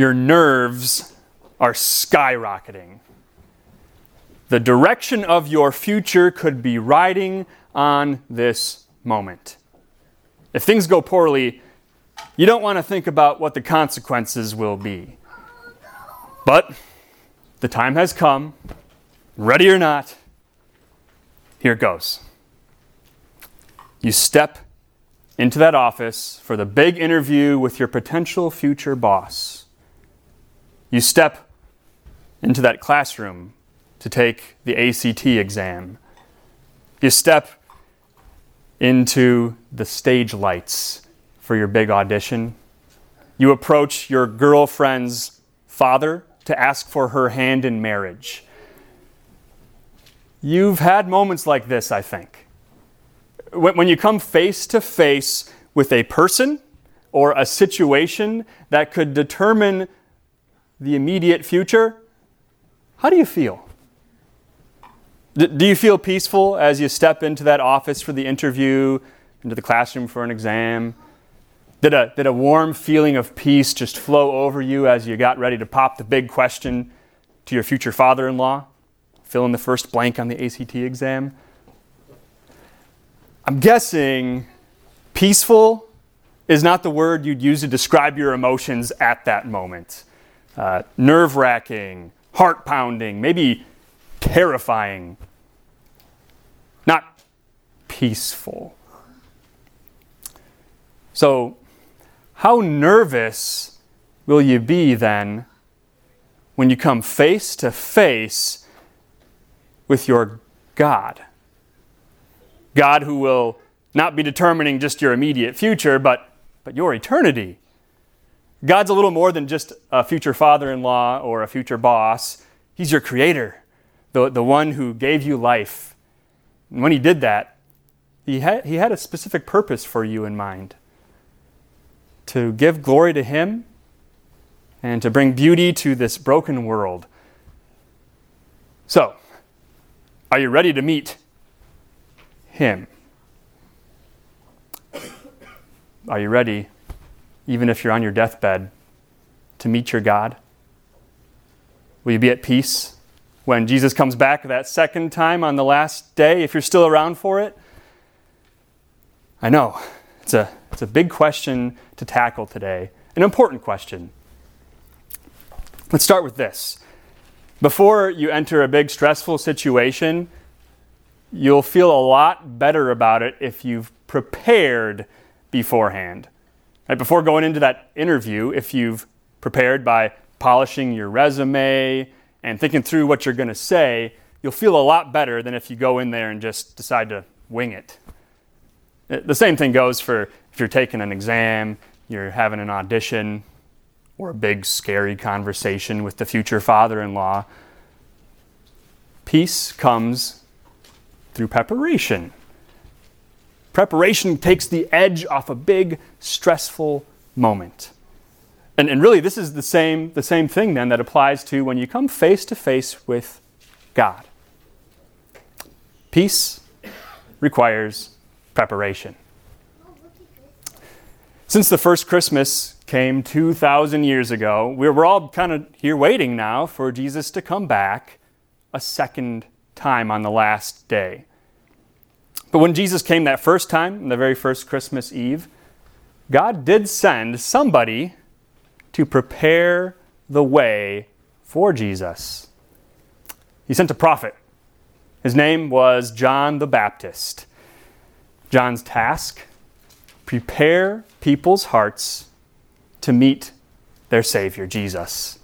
your nerves are skyrocketing. The direction of your future could be riding on this moment. If things go poorly, you don't want to think about what the consequences will be. But the time has come, ready or not, here goes. You step into that office for the big interview with your potential future boss. You step into that classroom to take the ACT exam. You step into the stage lights for your big audition. You approach your girlfriend's father to ask for her hand in marriage. You've had moments like this, I think. When you come face to face with a person or a situation that could determine the immediate future, how do you feel? Do you feel peaceful as you step into that office for the interview, into the classroom for an exam? Did a, did a warm feeling of peace just flow over you as you got ready to pop the big question to your future father in law? Fill in the first blank on the ACT exam? I'm guessing peaceful is not the word you'd use to describe your emotions at that moment. Uh, Nerve wracking, heart pounding, maybe terrifying, not peaceful. So, how nervous will you be then when you come face to face with your God? God who will not be determining just your immediate future, but, but your eternity. God's a little more than just a future father in law or a future boss. He's your creator, the, the one who gave you life. And when He did that, he had, he had a specific purpose for you in mind to give glory to Him and to bring beauty to this broken world. So, are you ready to meet Him? Are you ready, even if you're on your deathbed, to meet your God? Will you be at peace when Jesus comes back that second time on the last day, if you're still around for it? I know, it's a it's a big question to tackle today, an important question. Let's start with this. Before you enter a big stressful situation, you'll feel a lot better about it if you've prepared beforehand. Right, before going into that interview, if you've prepared by polishing your resume and thinking through what you're going to say, you'll feel a lot better than if you go in there and just decide to wing it. Uh, the same thing goes for if you're taking an exam, you're having an audition, or a big scary conversation with the future father in law. Peace comes through preparation. Preparation takes the edge off a big, stressful moment. And, and really, this is the same, the same thing then that applies to when you come face to face with God. Peace requires preparation. Since the first Christmas came 2,000 years ago, we're all kind of here waiting now for Jesus to come back a second time on the last day. But when Jesus came that first time, the very first Christmas Eve, God did send somebody to prepare the way for Jesus. He sent a prophet. His name was John the Baptist. John's task prepare people's hearts to meet their Savior, Jesus.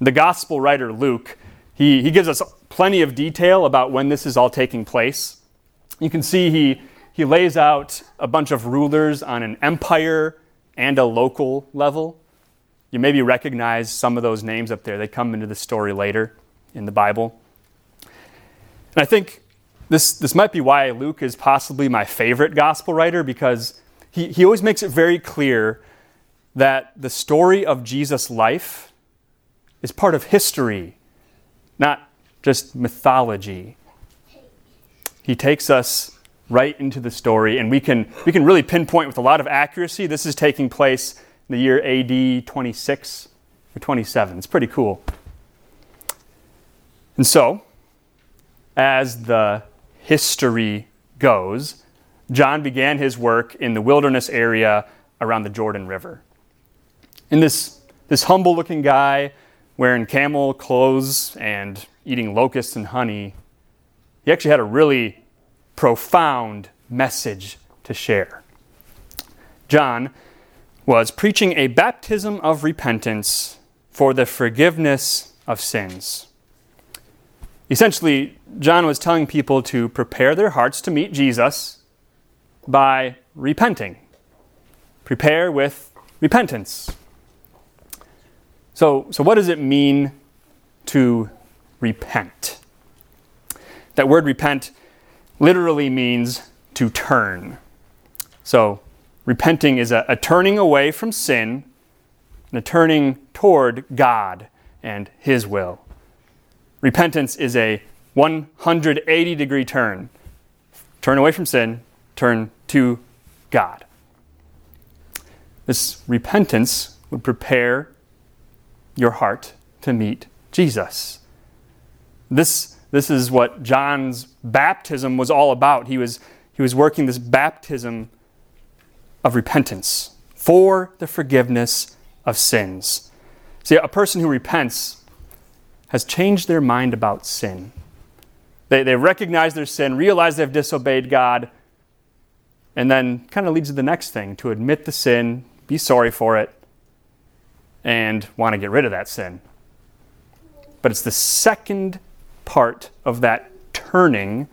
The gospel writer Luke, he, he gives us plenty of detail about when this is all taking place. You can see he, he lays out a bunch of rulers on an empire and a local level. You maybe recognize some of those names up there. They come into the story later in the Bible. And I think this, this might be why Luke is possibly my favorite gospel writer because he, he always makes it very clear that the story of Jesus' life is part of history, not just mythology. He takes us right into the story, and we can, we can really pinpoint with a lot of accuracy this is taking place in the year AD 26 or 27. It's pretty cool. And so, as the history goes, John began his work in the wilderness area around the Jordan River. And this, this humble looking guy wearing camel clothes and eating locusts and honey, he actually had a really profound message to share. John was preaching a baptism of repentance for the forgiveness of sins. Essentially, John was telling people to prepare their hearts to meet Jesus by repenting. Prepare with repentance. So, so what does it mean to repent? That word repent literally means to turn. So, repenting is a, a turning away from sin and a turning toward God and His will. Repentance is a 180 degree turn. Turn away from sin, turn to God. This repentance would prepare your heart to meet Jesus. This, this is what John's baptism was all about. He was, he was working this baptism of repentance for the forgiveness of sins. See, a person who repents has changed their mind about sin. They, they recognize their sin, realize they've disobeyed God, and then kind of leads to the next thing to admit the sin, be sorry for it, and want to get rid of that sin. But it's the second part of that turning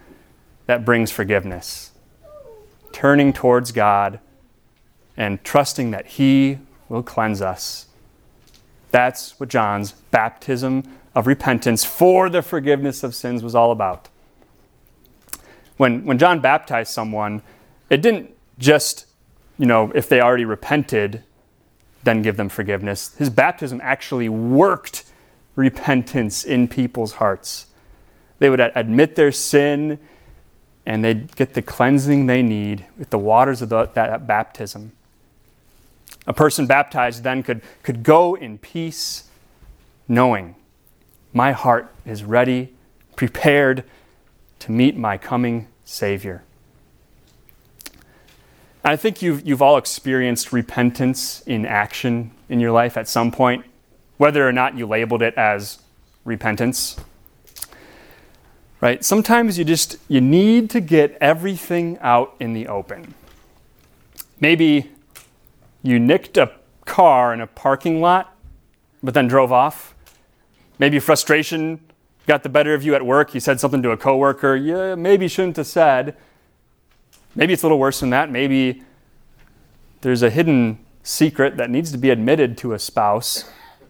that brings forgiveness. Turning towards God and trusting that He will cleanse us. That's what John's baptism of repentance for the forgiveness of sins was all about. When, when John baptized someone, it didn't just, you know, if they already repented, then give them forgiveness. His baptism actually worked repentance in people's hearts. They would admit their sin and they'd get the cleansing they need with the waters of the, that baptism. A person baptized then could, could go in peace, knowing my heart is ready, prepared to meet my coming Savior. I think you've, you've all experienced repentance in action in your life at some point, whether or not you labeled it as repentance. Right? Sometimes you just you need to get everything out in the open. Maybe you nicked a car in a parking lot but then drove off. Maybe frustration got the better of you at work. You said something to a coworker you maybe shouldn't have said. Maybe it's a little worse than that. Maybe there's a hidden secret that needs to be admitted to a spouse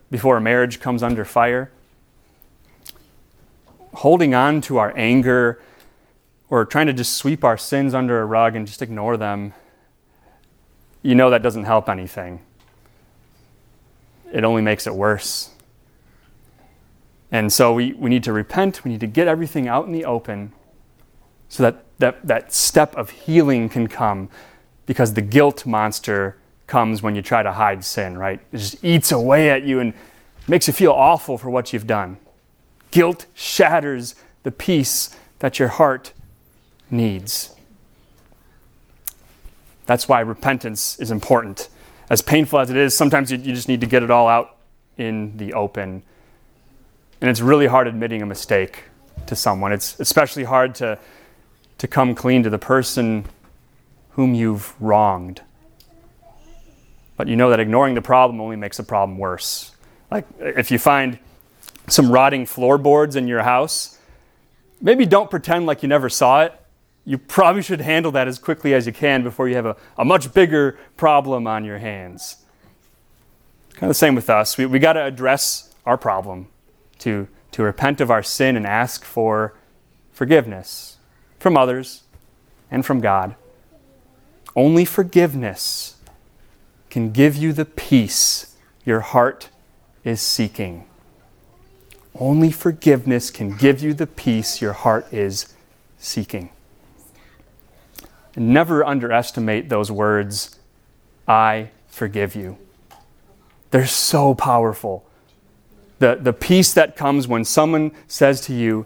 before a marriage comes under fire. Holding on to our anger or trying to just sweep our sins under a rug and just ignore them, you know that doesn't help anything. It only makes it worse. And so we, we need to repent, we need to get everything out in the open so that, that that step of healing can come because the guilt monster comes when you try to hide sin, right? It just eats away at you and makes you feel awful for what you've done. Guilt shatters the peace that your heart needs. That's why repentance is important. As painful as it is, sometimes you, you just need to get it all out in the open. And it's really hard admitting a mistake to someone. It's especially hard to to come clean to the person whom you've wronged. But you know that ignoring the problem only makes the problem worse. Like if you find some rotting floorboards in your house, maybe don't pretend like you never saw it. You probably should handle that as quickly as you can before you have a, a much bigger problem on your hands. Kind of the same with us. We, we got to address our problem, to, to repent of our sin and ask for forgiveness from others, and from God. Only forgiveness can give you the peace your heart is seeking. Only forgiveness can give you the peace your heart is seeking. Never underestimate those words, I forgive you. They're so powerful. The, the peace that comes when someone says to you,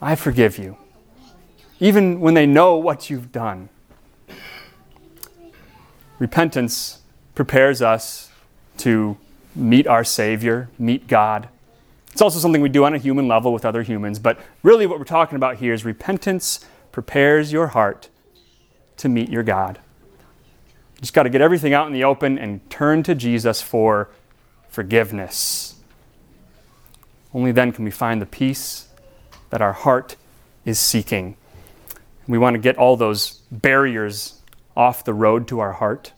I forgive you, even when they know what you've done. Repentance prepares us to meet our Savior, meet God. It's also something we do on a human level with other humans, but really what we're talking about here is repentance prepares your heart to meet your God. You just got to get everything out in the open and turn to Jesus for forgiveness. Only then can we find the peace that our heart is seeking. We want to get all those barriers off the road to our heart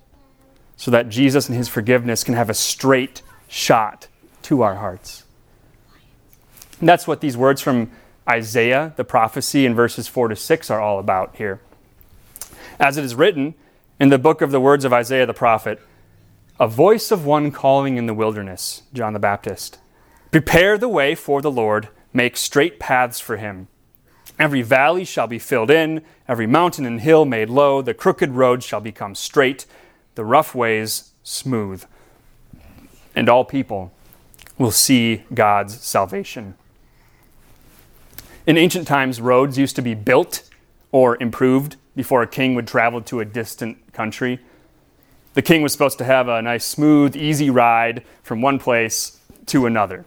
so that Jesus and his forgiveness can have a straight shot to our hearts. And that's what these words from Isaiah, the prophecy in verses 4 to 6, are all about here. As it is written in the book of the words of Isaiah the prophet, a voice of one calling in the wilderness, John the Baptist. Prepare the way for the Lord, make straight paths for him. Every valley shall be filled in, every mountain and hill made low, the crooked road shall become straight, the rough ways smooth. And all people will see God's salvation. In ancient times, roads used to be built or improved before a king would travel to a distant country. The king was supposed to have a nice, smooth, easy ride from one place to another.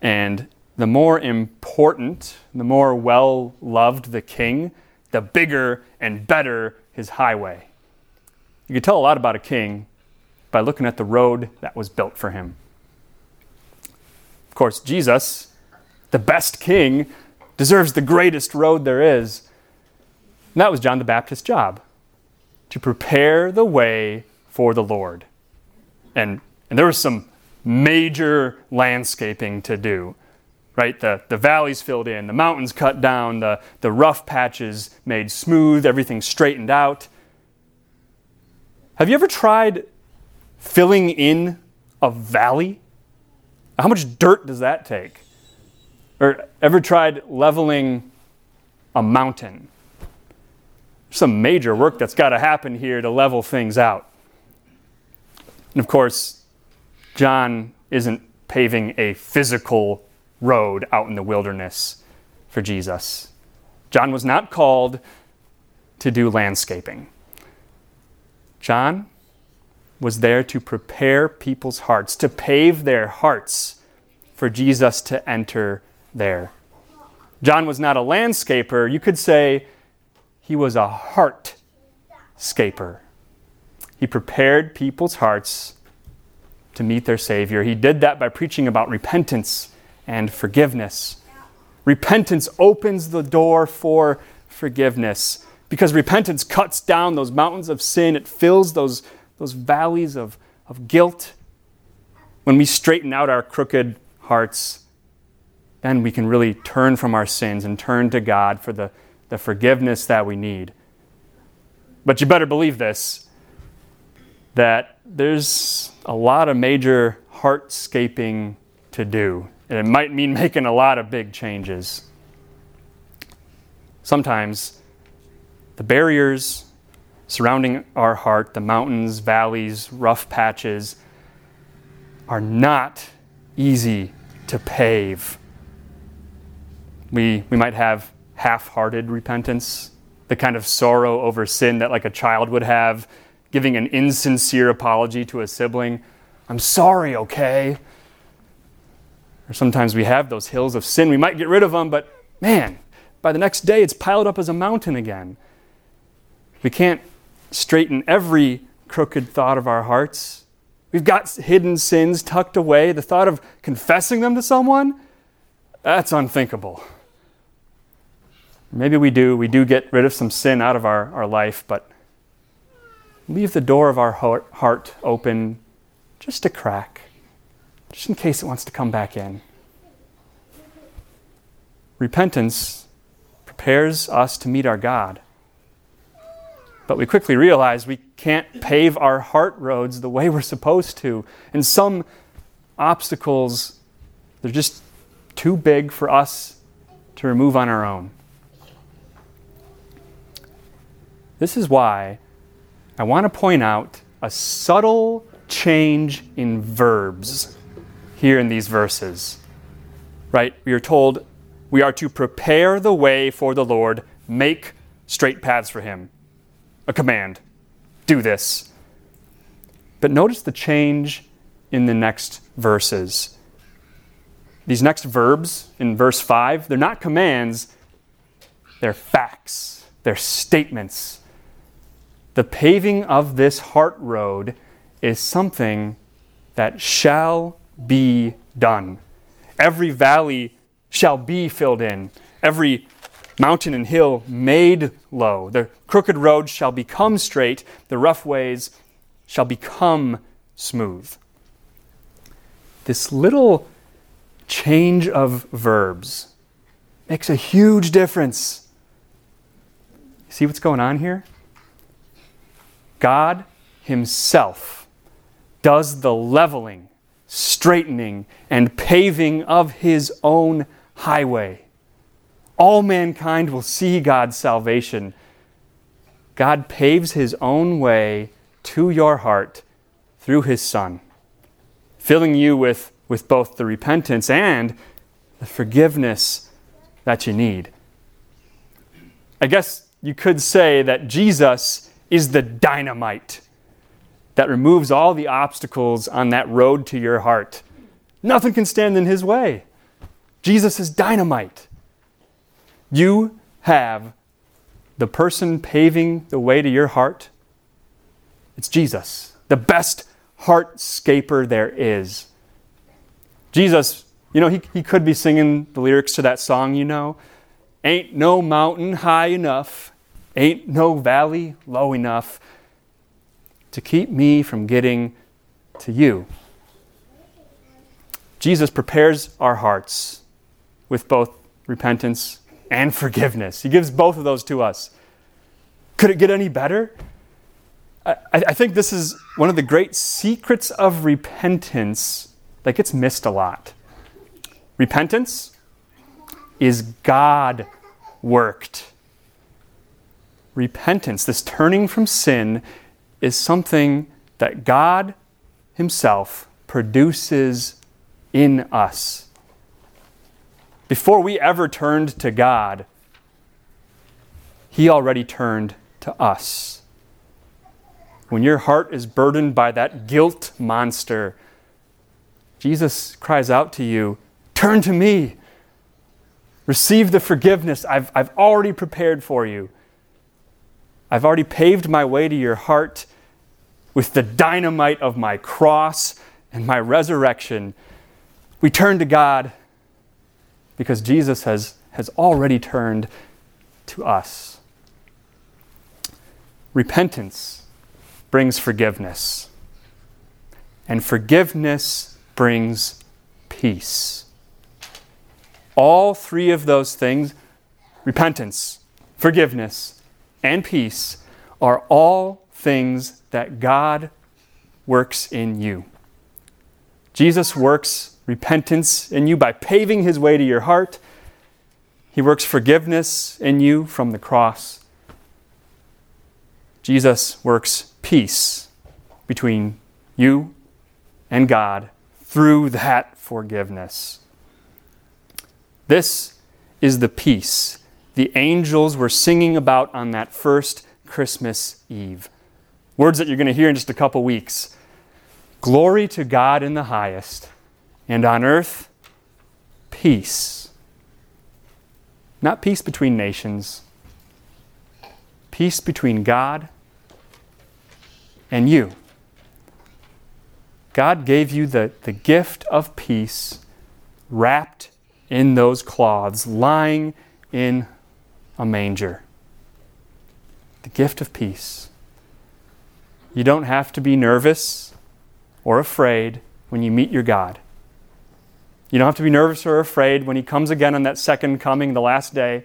And the more important, the more well loved the king, the bigger and better his highway. You could tell a lot about a king by looking at the road that was built for him. Of course, Jesus, the best king, deserves the greatest road there is. And that was John the Baptist's job to prepare the way for the Lord. And, and there was some major landscaping to do right? The, the valleys filled in, the mountains cut down, the, the rough patches made smooth, everything straightened out. Have you ever tried filling in a valley? How much dirt does that take? Or ever tried leveling a mountain? Some major work that's got to happen here to level things out. And of course, John isn't paving a physical road out in the wilderness for Jesus. John was not called to do landscaping. John was there to prepare people's hearts, to pave their hearts for Jesus to enter there. John was not a landscaper. You could say he was a heart scaper. He prepared people's hearts to meet their Savior. He did that by preaching about repentance and forgiveness. Repentance opens the door for forgiveness because repentance cuts down those mountains of sin, it fills those, those valleys of, of guilt. When we straighten out our crooked hearts, then we can really turn from our sins and turn to God for the, the forgiveness that we need. But you better believe this that there's a lot of major heartscaping to do and it might mean making a lot of big changes. Sometimes the barriers surrounding our heart, the mountains, valleys, rough patches, are not easy to pave. We, we might have half hearted repentance, the kind of sorrow over sin that, like a child would have, giving an insincere apology to a sibling. I'm sorry, okay? Or sometimes we have those hills of sin. We might get rid of them, but man, by the next day it's piled up as a mountain again. We can't straighten every crooked thought of our hearts. We've got hidden sins tucked away. The thought of confessing them to someone, that's unthinkable. Maybe we do. We do get rid of some sin out of our, our life, but leave the door of our heart open just a crack just in case it wants to come back in. Repentance prepares us to meet our God. But we quickly realize we can't pave our heart roads the way we're supposed to. And some obstacles, they're just too big for us to remove on our own. This is why I want to point out a subtle change in verbs here in these verses. Right? We are told we are to prepare the way for the Lord, make straight paths for him. A command. Do this. But notice the change in the next verses. These next verbs in verse 5, they're not commands, they're facts, they're statements. The paving of this heart road is something that shall be done. Every valley shall be filled in, every mountain and hill made low. The crooked road shall become straight, the rough ways shall become smooth. This little change of verbs makes a huge difference. See what's going on here? God Himself does the leveling, straightening, and paving of His own highway. All mankind will see God's salvation. God paves His own way to your heart through His Son, filling you with, with both the repentance and the forgiveness that you need. I guess you could say that Jesus is the dynamite that removes all the obstacles on that road to your heart. Nothing can stand in his way. Jesus is dynamite. You have the person paving the way to your heart. It's Jesus, the best heartscaper there is. Jesus, you know, he, he could be singing the lyrics to that song, you know. Ain't no mountain high enough, ain't no valley low enough to keep me from getting to you. Jesus prepares our hearts with both repentance and forgiveness. He gives both of those to us. Could it get any better? I, I think this is one of the great secrets of repentance that gets missed a lot. Repentance is God worked. Repentance, this turning from sin, is something that God Himself produces in us. Before we ever turned to God, He already turned to us. When your heart is burdened by that guilt monster, Jesus cries out to you, Turn to me. Receive the forgiveness I've, I've already prepared for you. I've already paved my way to your heart with the dynamite of my cross and my resurrection. We turn to God because Jesus has, has already turned to us. Repentance brings forgiveness, and forgiveness brings peace. All three of those things repentance, forgiveness, and peace are all things that God works in you. Jesus works repentance in you by paving his way to your heart. He works forgiveness in you from the cross. Jesus works peace between you and God through that forgiveness. This is the peace the angels were singing about on that first Christmas Eve. Words that you're going to hear in just a couple weeks. Glory to God in the highest, and on earth, peace. Not peace between nations, peace between God and you. God gave you the, the gift of peace wrapped in those cloths, lying in a manger. The gift of peace. You don't have to be nervous or afraid when you meet your God. You don't have to be nervous or afraid when He comes again on that second coming, the last day.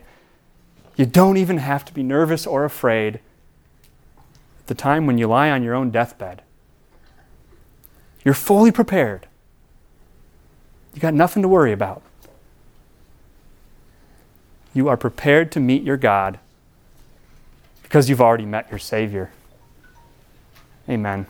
You don't even have to be nervous or afraid at the time when you lie on your own deathbed. You're fully prepared. You got nothing to worry about. You are prepared to meet your God because you've already met your Savior. Amen.